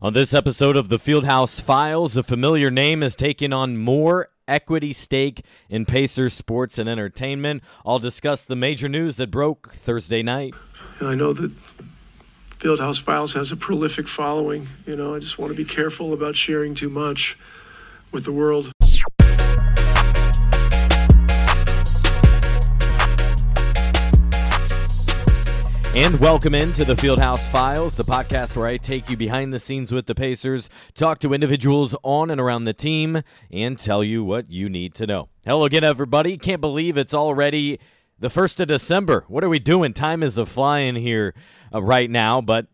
On this episode of the Fieldhouse Files, a familiar name is taking on more equity stake in Pacers sports and entertainment. I'll discuss the major news that broke Thursday night. I know that Fieldhouse Files has a prolific following. You know, I just want to be careful about sharing too much with the world. And welcome into the Fieldhouse Files, the podcast where I take you behind the scenes with the Pacers, talk to individuals on and around the team, and tell you what you need to know. Hello again, everybody. Can't believe it's already the 1st of December. What are we doing? Time is a flying here uh, right now, but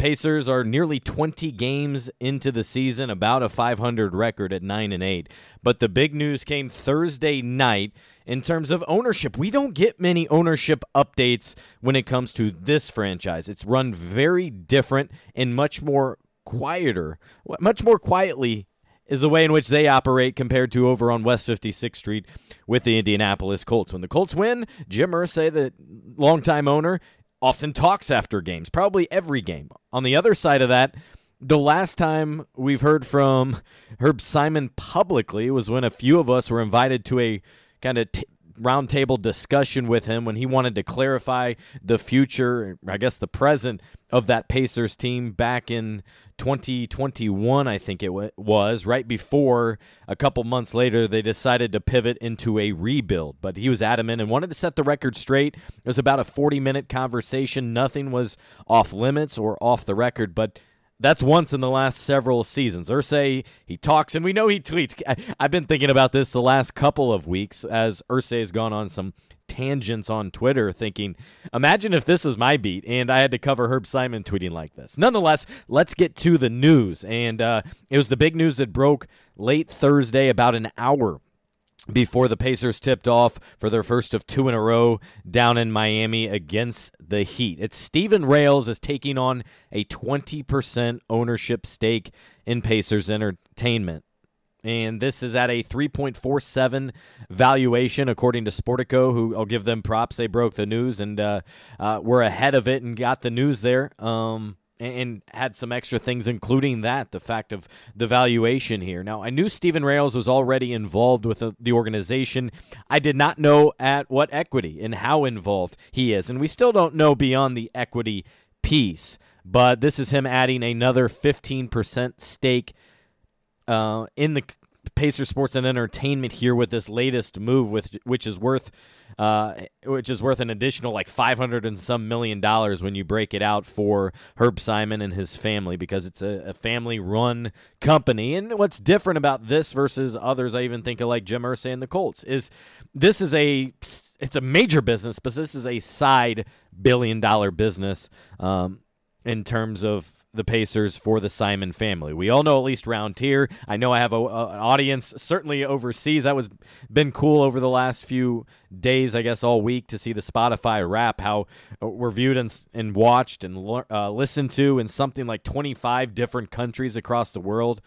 Pacers are nearly 20 games into the season, about a 500 record at 9 and 8. But the big news came Thursday night in terms of ownership. We don't get many ownership updates when it comes to this franchise. It's run very different and much more quieter, much more quietly is the way in which they operate compared to over on West 56th Street with the Indianapolis Colts. When the Colts win, Jim Irsay, the longtime owner, often talks after games, probably every game. On the other side of that, the last time we've heard from Herb Simon publicly was when a few of us were invited to a kind of t- roundtable discussion with him when he wanted to clarify the future, I guess the present of that Pacers team back in 2021, I think it was, right before a couple months later they decided to pivot into a rebuild. But he was adamant and wanted to set the record straight. It was about a 40 minute conversation. Nothing was off limits or off the record, but that's once in the last several seasons. Irsay, he talks, and we know he tweets. I, have been thinking about this the last couple of weeks as Irsay has gone on some tangents on Twitter, thinking, imagine if this was my beat and I had to cover Herb Simon tweeting like this. Nonetheless, let's get to the news. And uh, it was the big news that broke late Thursday, about an hour before the Pacers tipped off for their first of two in a row down in Miami against the Heat. It's Steven Rales is taking on a 20% ownership stake in Pacers Entertainment. And this is at a 3.47 valuation, according to Sportico, who I'll give them props. They broke the news and uh, uh, were ahead of it and got the news there. Um, and had some extra things, including that the fact of the valuation here. Now, I knew Steven Rales was already involved with the organization. I did not know at what equity and how involved he is, and we still don't know beyond the equity piece. But this is him adding another 15% stake uh, in the Pacer Sports and Entertainment here with this latest move, with which is worth uh, which is worth an additional like 500 and some million dollars when you break it out for Herb Simon and his family because it's a, a family run company. And what's different about this versus others, I even think of like Jim Irsay and the Colts, is this is a it's a major business, but this is a side billion dollar business um, in terms of the Pacers for the Simon family. We all know at least round here. I know I have a, a, an audience certainly overseas. That was been cool over the last few days, I guess all week to see the Spotify rap how we're viewed and, and watched and uh, listened to in something like 25 different countries across the world.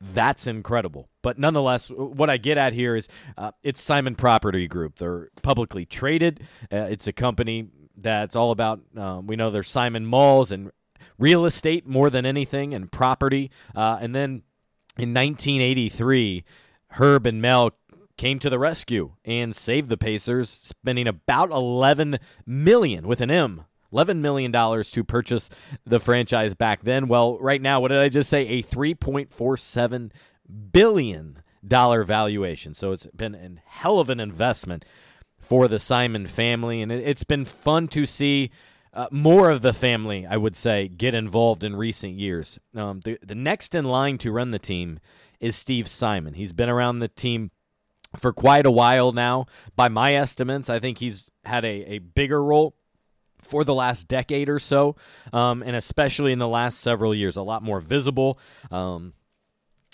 That's incredible. But nonetheless, what I get at here is uh, it's Simon Property Group. They're publicly traded. Uh, it's a company that's all about um, we know there's Simon Malls and real estate more than anything and property. Uh, and then in 1983, Herb and Mel came to the rescue and saved the Pacers, spending about 11 million with an M $11 million to purchase the franchise back then. Well, right now, what did I just say? A $3.47 billion valuation. So it's been a hell of an investment for the Simon family. And it's been fun to see uh, more of the family, I would say, get involved in recent years. Um, the, the next in line to run the team is Steve Simon. He's been around the team for quite a while now. By my estimates, I think he's had a, a bigger role for the last decade or so, um, and especially in the last several years, a lot more visible. Um,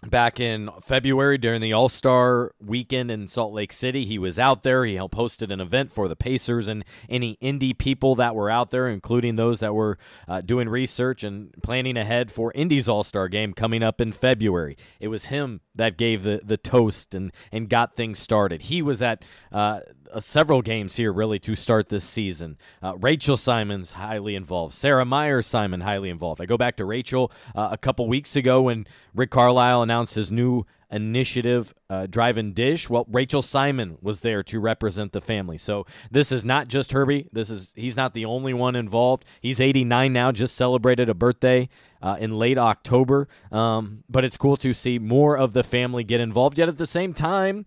back in February during the All Star weekend in Salt Lake City. He was out there. He helped hosted an event for the Pacers and any Indy people that were out there, including those that were uh, doing research and planning ahead for Indy's All Star game coming up in February. It was him that gave the, the toast and, and got things started. He was at uh, uh, several games here really to start this season. Uh, Rachel Simon's highly involved. Sarah Myers Simon highly involved. I go back to Rachel uh, a couple weeks ago when Rick Carlisle announced his new initiative uh, drive and dish well rachel simon was there to represent the family so this is not just herbie this is he's not the only one involved he's 89 now just celebrated a birthday uh, in late october um, but it's cool to see more of the family get involved yet at the same time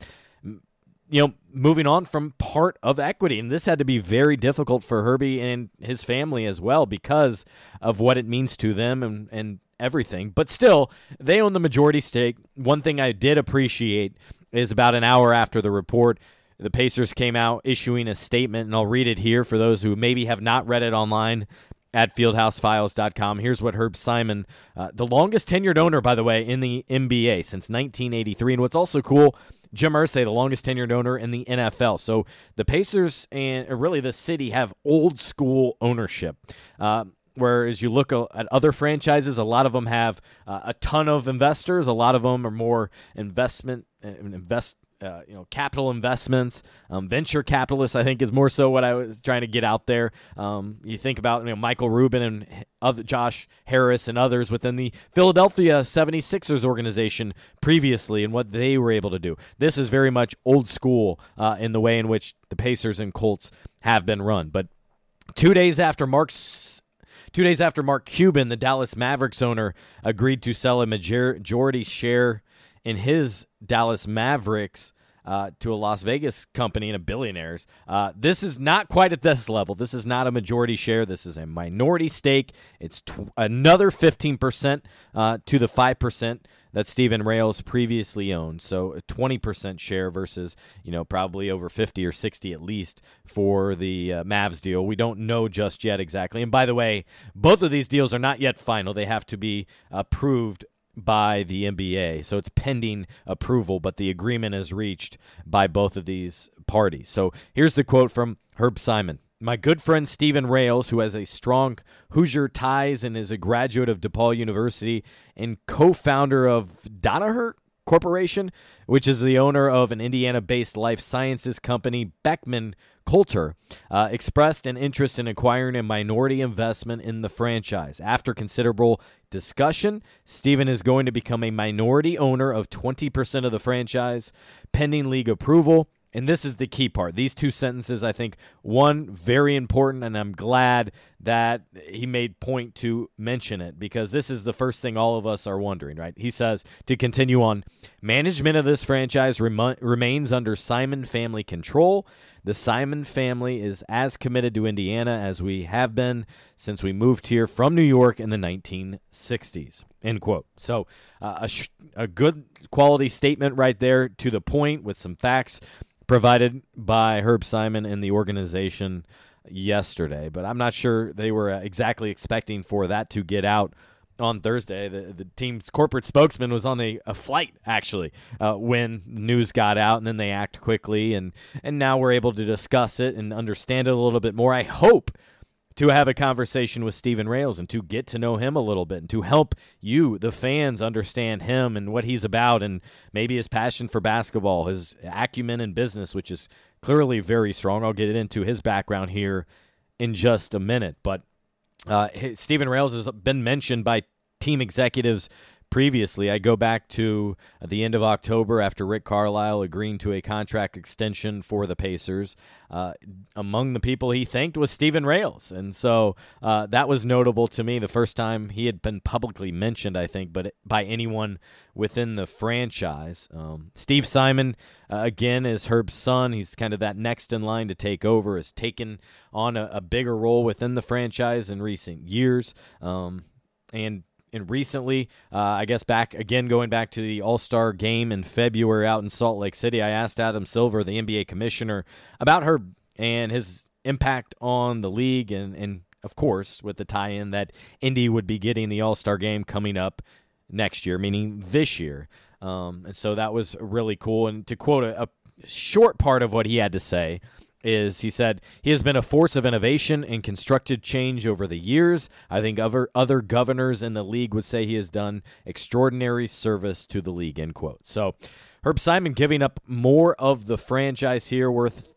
you know, moving on from part of equity. And this had to be very difficult for Herbie and his family as well because of what it means to them and, and everything. But still, they own the majority stake. One thing I did appreciate is about an hour after the report, the Pacers came out issuing a statement, and I'll read it here for those who maybe have not read it online at fieldhousefiles.com. Here's what Herb Simon, uh, the longest tenured owner, by the way, in the NBA since 1983. And what's also cool, Jim Irsay, the longest tenured owner in the NFL. So the Pacers and really the city have old school ownership. Uh, whereas you look at other franchises, a lot of them have uh, a ton of investors. A lot of them are more investment uh, invest uh, you know, capital investments, um, venture capitalists. I think is more so what I was trying to get out there. Um, you think about you know Michael Rubin and other Josh Harris and others within the Philadelphia 76ers organization previously and what they were able to do. This is very much old school uh, in the way in which the Pacers and Colts have been run. But two days after Mark's Two days after Mark Cuban, the Dallas Mavericks owner, agreed to sell a majority share in his Dallas Mavericks uh, to a Las Vegas company and a billionaires. Uh, this is not quite at this level. This is not a majority share. This is a minority stake. It's tw- another 15% uh, to the 5% that Steven Rales previously owned. So a 20% share versus, you know, probably over 50 or 60 at least for the uh, Mavs deal. We don't know just yet exactly. And by the way, both of these deals are not yet final. They have to be approved by the NBA. So it's pending approval, but the agreement is reached by both of these parties. So here's the quote from Herb Simon. My good friend Steven Rales, who has a strong Hoosier ties and is a graduate of DePauw University and co founder of Danaher Corporation, which is the owner of an Indiana based life sciences company, Beckman Coulter, uh, expressed an interest in acquiring a minority investment in the franchise. After considerable discussion, Steven is going to become a minority owner of 20% of the franchise, pending league approval. And this is the key part. These two sentences, I think, one, very important, and I'm glad that he made point to mention it because this is the first thing all of us are wondering, right? He says, to continue on, management of this franchise rem- remains under Simon family control. The Simon family is as committed to Indiana as we have been since we moved here from New York in the 1960s. End quote. So, uh, a, sh- a good quality statement right there to the point with some facts provided by Herb Simon and the organization yesterday, but I'm not sure they were exactly expecting for that to get out on Thursday. The, the team's corporate spokesman was on the, a flight actually uh, when news got out, and then they act quickly, and and now we're able to discuss it and understand it a little bit more. I hope to have a conversation with Steven Rales and to get to know him a little bit and to help you, the fans, understand him and what he's about and maybe his passion for basketball, his acumen in business, which is clearly very strong. I'll get into his background here in just a minute. But uh, Steven Rales has been mentioned by team executives previously. I go back to the end of October after Rick Carlisle agreeing to a contract extension for the Pacers. Uh, among the people he thanked was Steven Rales. And so uh, that was notable to me the first time he had been publicly mentioned, I think, but by anyone within the franchise. Um, Steve Simon, uh, again, is Herb's son. He's kind of that next in line to take over, has taken on a, a bigger role within the franchise in recent years. Um, and and recently, uh, I guess back again, going back to the All Star game in February out in Salt Lake City, I asked Adam Silver, the NBA commissioner, about her and his impact on the league, and, and of course, with the tie in that Indy would be getting the All Star game coming up next year, meaning this year. Um, and so that was really cool. And to quote a, a short part of what he had to say, is he said he has been a force of innovation and constructive change over the years. I think other other governors in the league would say he has done extraordinary service to the league. End quote. So Herb Simon giving up more of the franchise here, worth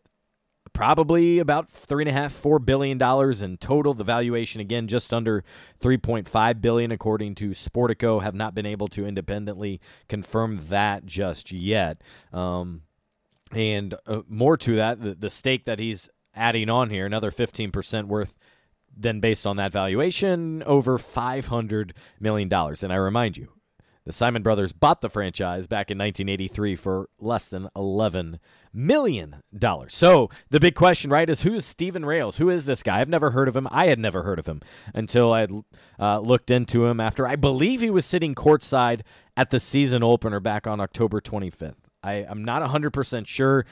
probably about three and a half, four billion dollars in total. The valuation again just under three point five billion, according to Sportico. Have not been able to independently confirm that just yet. Um, and uh, more to that, the, the stake that he's adding on here, another 15% worth, then based on that valuation, over $500 million. And I remind you, the Simon brothers bought the franchise back in 1983 for less than $11 million. So the big question, right, is who is Steven Rales? Who is this guy? I've never heard of him. I had never heard of him until I uh, looked into him after I believe he was sitting courtside at the season opener back on October 25th. I, am not 100% sure,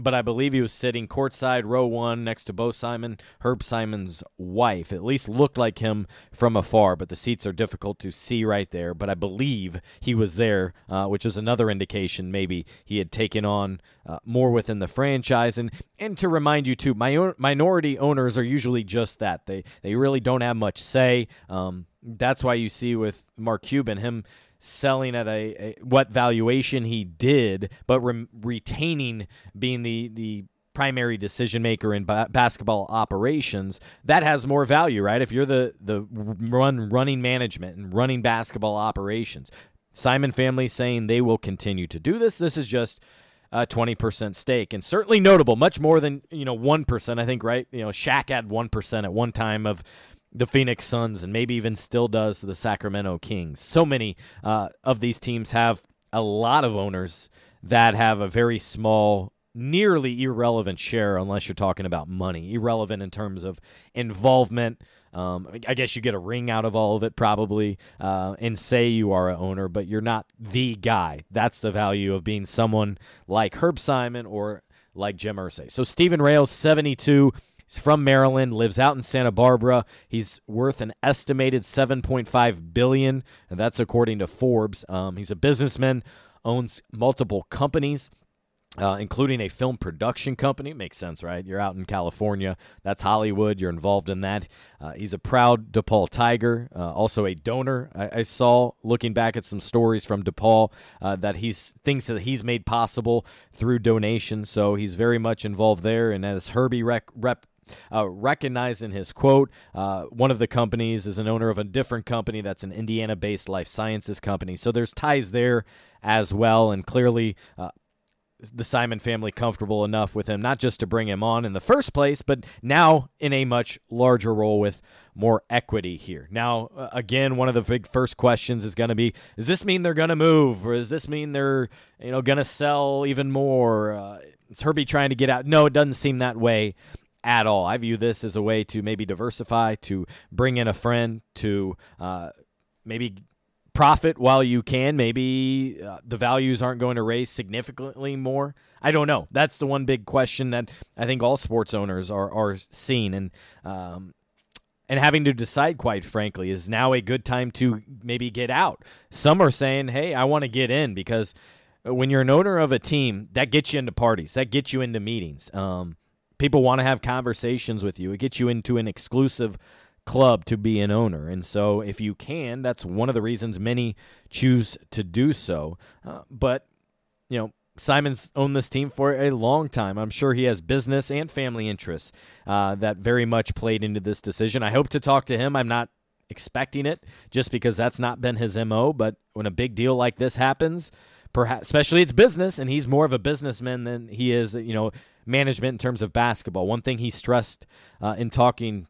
but I believe he was sitting courtside, row one, next to Bui Simon, Herb Simon's wife. At least looked like him from afar, but the seats are difficult to see right there. But I believe he was there, uh, which is another indication maybe he had taken on uh, more within the franchise. And and to remind you too, my minority owners are usually just that. They they really don't have much say. Um, that's why you see with Mark Cuban him selling at a, a what valuation he did, but re- retaining being the the primary decision maker in ba- basketball operations, that has more value, right? If you're the the run running management and running basketball operations, Simon family saying they will continue to do this. This is just a 20% stake and certainly notable, much more than, you know, 1%, I think, right? You know, Shaq had 1% at one time of the Phoenix Suns and maybe even still does the Sacramento Kings. So many uh, of these teams have a lot of owners that have a very small, nearly irrelevant share, unless you're talking about money. Irrelevant in terms of involvement. Um, I guess you get a ring out of all of it, probably, uh, and say you are an owner, but you're not the guy. That's the value of being someone like Herb Simon or like Jim Irsay. So Steven Rales, 72. He's from Maryland, lives out in Santa Barbara. He's worth an estimated 7.5 billion, and that's according to Forbes. Um, he's a businessman, owns multiple companies. Uh, including a film production company. Makes sense, right? You're out in California. That's Hollywood. You're involved in that. Uh, he's a proud DePauw Tiger, uh, also a donor. I, I, saw looking back at some stories from DePauw uh, that he's things that he's made possible through donations. So he's very much involved there. And as Herbie rec- rep uh, recognizing his quote. Uh, one of the companies is an owner of a different company that's an Indiana based life sciences company. So there's ties there as well. And clearly, uh, the Simon family comfortable enough with him, not just to bring him on in the first place, but now in a much larger role with more equity here. Now, uh, again, one of the big first questions is going to be: Does this mean they're going to move, or does this mean they're you know going to sell even more? Uh, is Herbie trying to get out? No, it doesn't seem that way at all. I view this as a way to maybe diversify, to bring in a friend, to uh, maybe profit while you can. Maybe uh, the values aren't going to raise significantly more. I don't know. That's the one big question that I think all sports owners are are seeing and um, and having to decide. Quite frankly, is now a good time to maybe get out. Some are saying, "Hey, I want to get in because." When you're an owner of a team, that gets you into parties, that gets you into meetings. Um, people want to have conversations with you. It gets you into an exclusive club to be an owner. And so, if you can, that's one of the reasons many choose to do so. Uh, but, you know, Simon's owned this team for a long time. I'm sure he has business and family interests uh, that very much played into this decision. I hope to talk to him. I'm not expecting it just because that's not been his MO. But when a big deal like this happens, perhaps, especially it's business, and he's more of a businessman than he is, you know, management in terms of basketball. One thing he stressed uh, in talking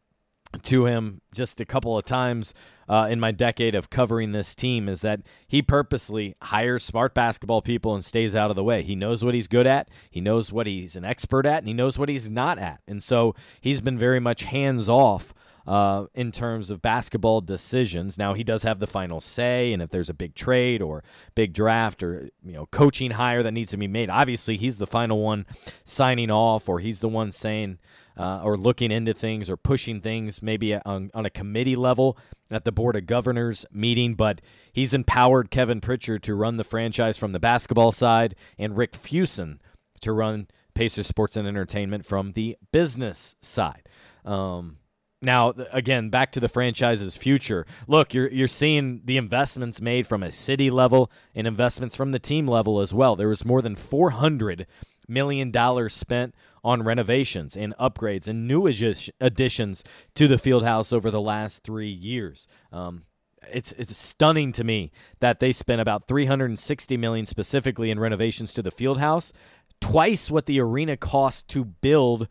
to him just a couple of times uh, in my decade of covering this team is that he purposely hires smart basketball people and stays out of the way. He knows what he's good at, he knows what he's an expert at, and he knows what he's not at. And so he's been very much hands off. Uh, in terms of basketball decisions, now he does have the final say, and if there's a big trade or big draft or you know coaching hire that needs to be made, obviously he's the final one signing off, or he's the one saying, uh, or looking into things or pushing things maybe on, on a committee level at the Board of Governors meeting. But he's empowered Kevin Pritchard to run the franchise from the basketball side and Rick Fuson to run Pacers Sports and Entertainment from the business side. Um, now, again, back to the franchise's future. Look, you're you're seeing the investments made from a city level and investments from the team level as well. There was more than 400 million dollars spent on renovations and upgrades and new additions to the field house over the last three years. Um, it's it's stunning to me that they spent about 360 million specifically in renovations to the field house, twice what the arena cost to build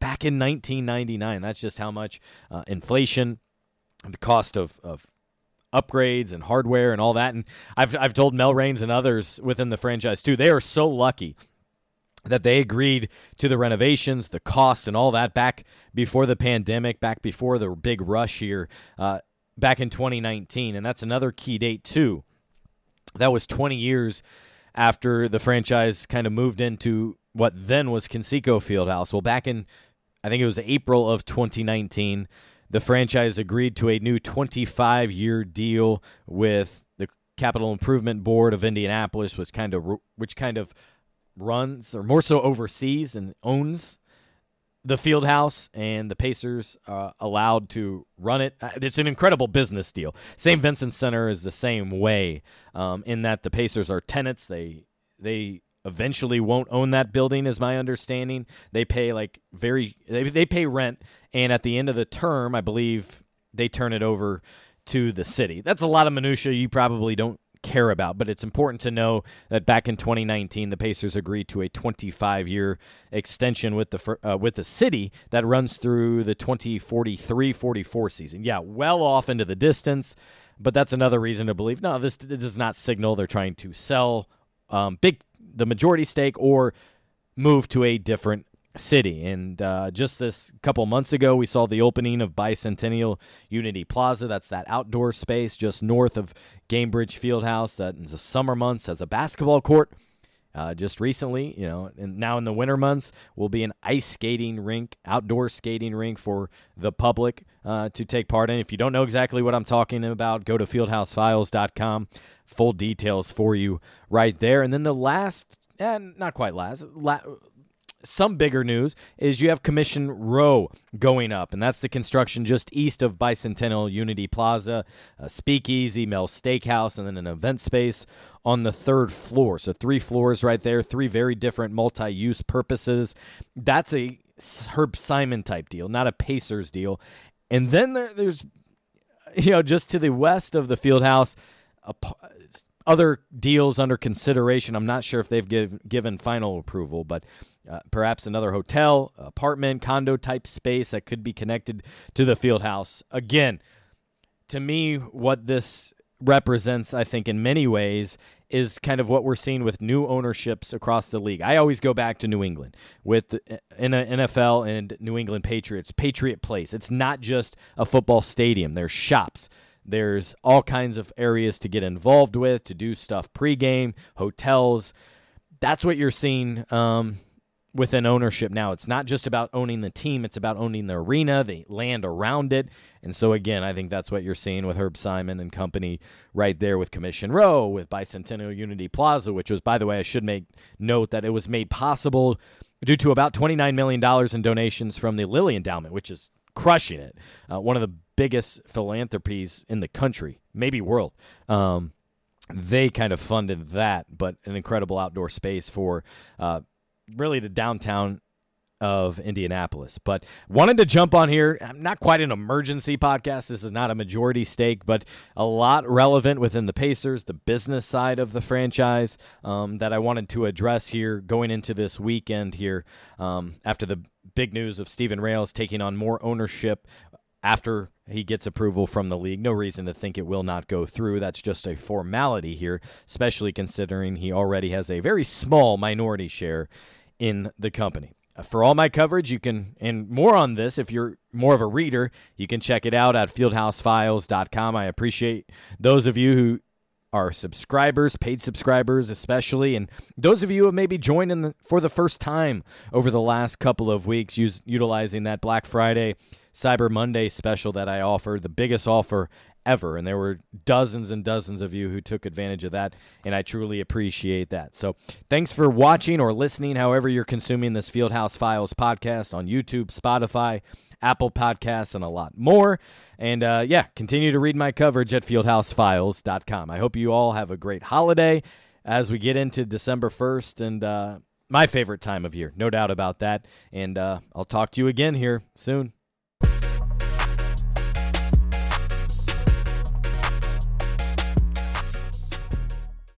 back in 1999. That's just how much uh, inflation, the cost of, of upgrades and hardware and all that. And I've I've told Mel Raines and others within the franchise too. They are so lucky that they agreed to the renovations, the costs, and all that back before the pandemic, back before the big rush here, uh, back in 2019. And that's another key date, too. That was 20 years after the franchise kind of moved into what then was Conseco Fieldhouse. Well, back in, I think it was April of 2019, the franchise agreed to a new 25 year deal with the Capital Improvement Board of Indianapolis, which kind of, which kind of runs, or more so oversees and owns the field house and the Pacers uh, allowed to run it. Uh, it's an incredible business deal. St. Vincent Center is the same way um, in that the Pacers are tenants. They they eventually won't own that building, is my understanding. They pay like very they they pay rent, and at the end of the term, I believe they turn it over to the city. That's a lot of minutia you probably don't care about. But it's important to know that back in 2019, the Pacers agreed to a 25-year extension with the uh, with the city that runs through the 2043-44 season. Yeah, well off into the distance, but that's another reason to believe no, this does not signal they're trying to sell um, big the majority stake or move to a different city. And uh, just this couple months ago, we saw the opening of Bicentennial Unity Plaza. That's that outdoor space just north of Gainbridge Fieldhouse that in the summer months has a basketball court. Uh, just recently, you know, and now in the winter months will be an ice skating rink, outdoor skating rink for the public uh, to take part in. If you don't know exactly what I'm talking about, go to fieldhousefiles.com. Full details for you right there. And then the last, and not quite last, la- some bigger news is you have Commission Row going up, and that's the construction just east of Bicentennial Unity Plaza, a speakeasy, Mel Steakhouse, and then an event space on the third floor. So three floors right there, three very different multi-use purposes. That's a Herb Simon type deal, not a Pacers deal. And then there, there's, you know, just to the west of the field house, a, other deals under consideration. I'm not sure if they've give, given final approval, but uh, perhaps another hotel, apartment, condo type space that could be connected to the field house. Again, to me, what this represents, I think, in many ways, is kind of what we're seeing with new ownerships across the league. I always go back to New England with the NFL and New England Patriots, Patriot Place. It's not just a football stadium, there's shops. There's all kinds of areas to get involved with, to do stuff pregame, hotels. That's what you're seeing um, within ownership now. It's not just about owning the team, it's about owning the arena, the land around it. And so, again, I think that's what you're seeing with Herb Simon and company right there with Commission Row, with Bicentennial Unity Plaza, which was, by the way, I should make note that it was made possible due to about $29 million in donations from the Lilly Endowment, which is crushing it. Uh, one of the biggest philanthropies in the country, maybe world. Um, they kind of funded that, but an incredible outdoor space for uh, really the downtown of Indianapolis. But wanted to jump on here. Not quite an emergency podcast. This is not a majority stake, but a lot relevant within the Pacers, the business side of the franchise um, that I wanted to address here going into this weekend here um, after the big news of Steven Rales taking on more ownership after he gets approval from the league. No reason to think it will not go through. That's just a formality here, especially considering he already has a very small minority share in the company. Uh, for all my coverage, you can, and more on this, if you're more of a reader, you can check it out at fieldhousefiles.com. I appreciate those of you who are subscribers, paid subscribers especially, and those of you who maybe joined in the, for the first time over the last couple of weeks, use, utilizing that Black Friday, Cyber Monday special that I offered, the biggest offer ever. And there were dozens and dozens of you who took advantage of that, and I truly appreciate that. So thanks for watching or listening, however, you're consuming this Fieldhouse Files podcast on YouTube, Spotify, Apple Podcasts, and a lot more. And uh, yeah, continue to read my coverage at fieldhousefiles.com. I hope you all have a great holiday as we get into December 1st and uh, my favorite time of year, no doubt about that. And uh, I'll talk to you again here soon.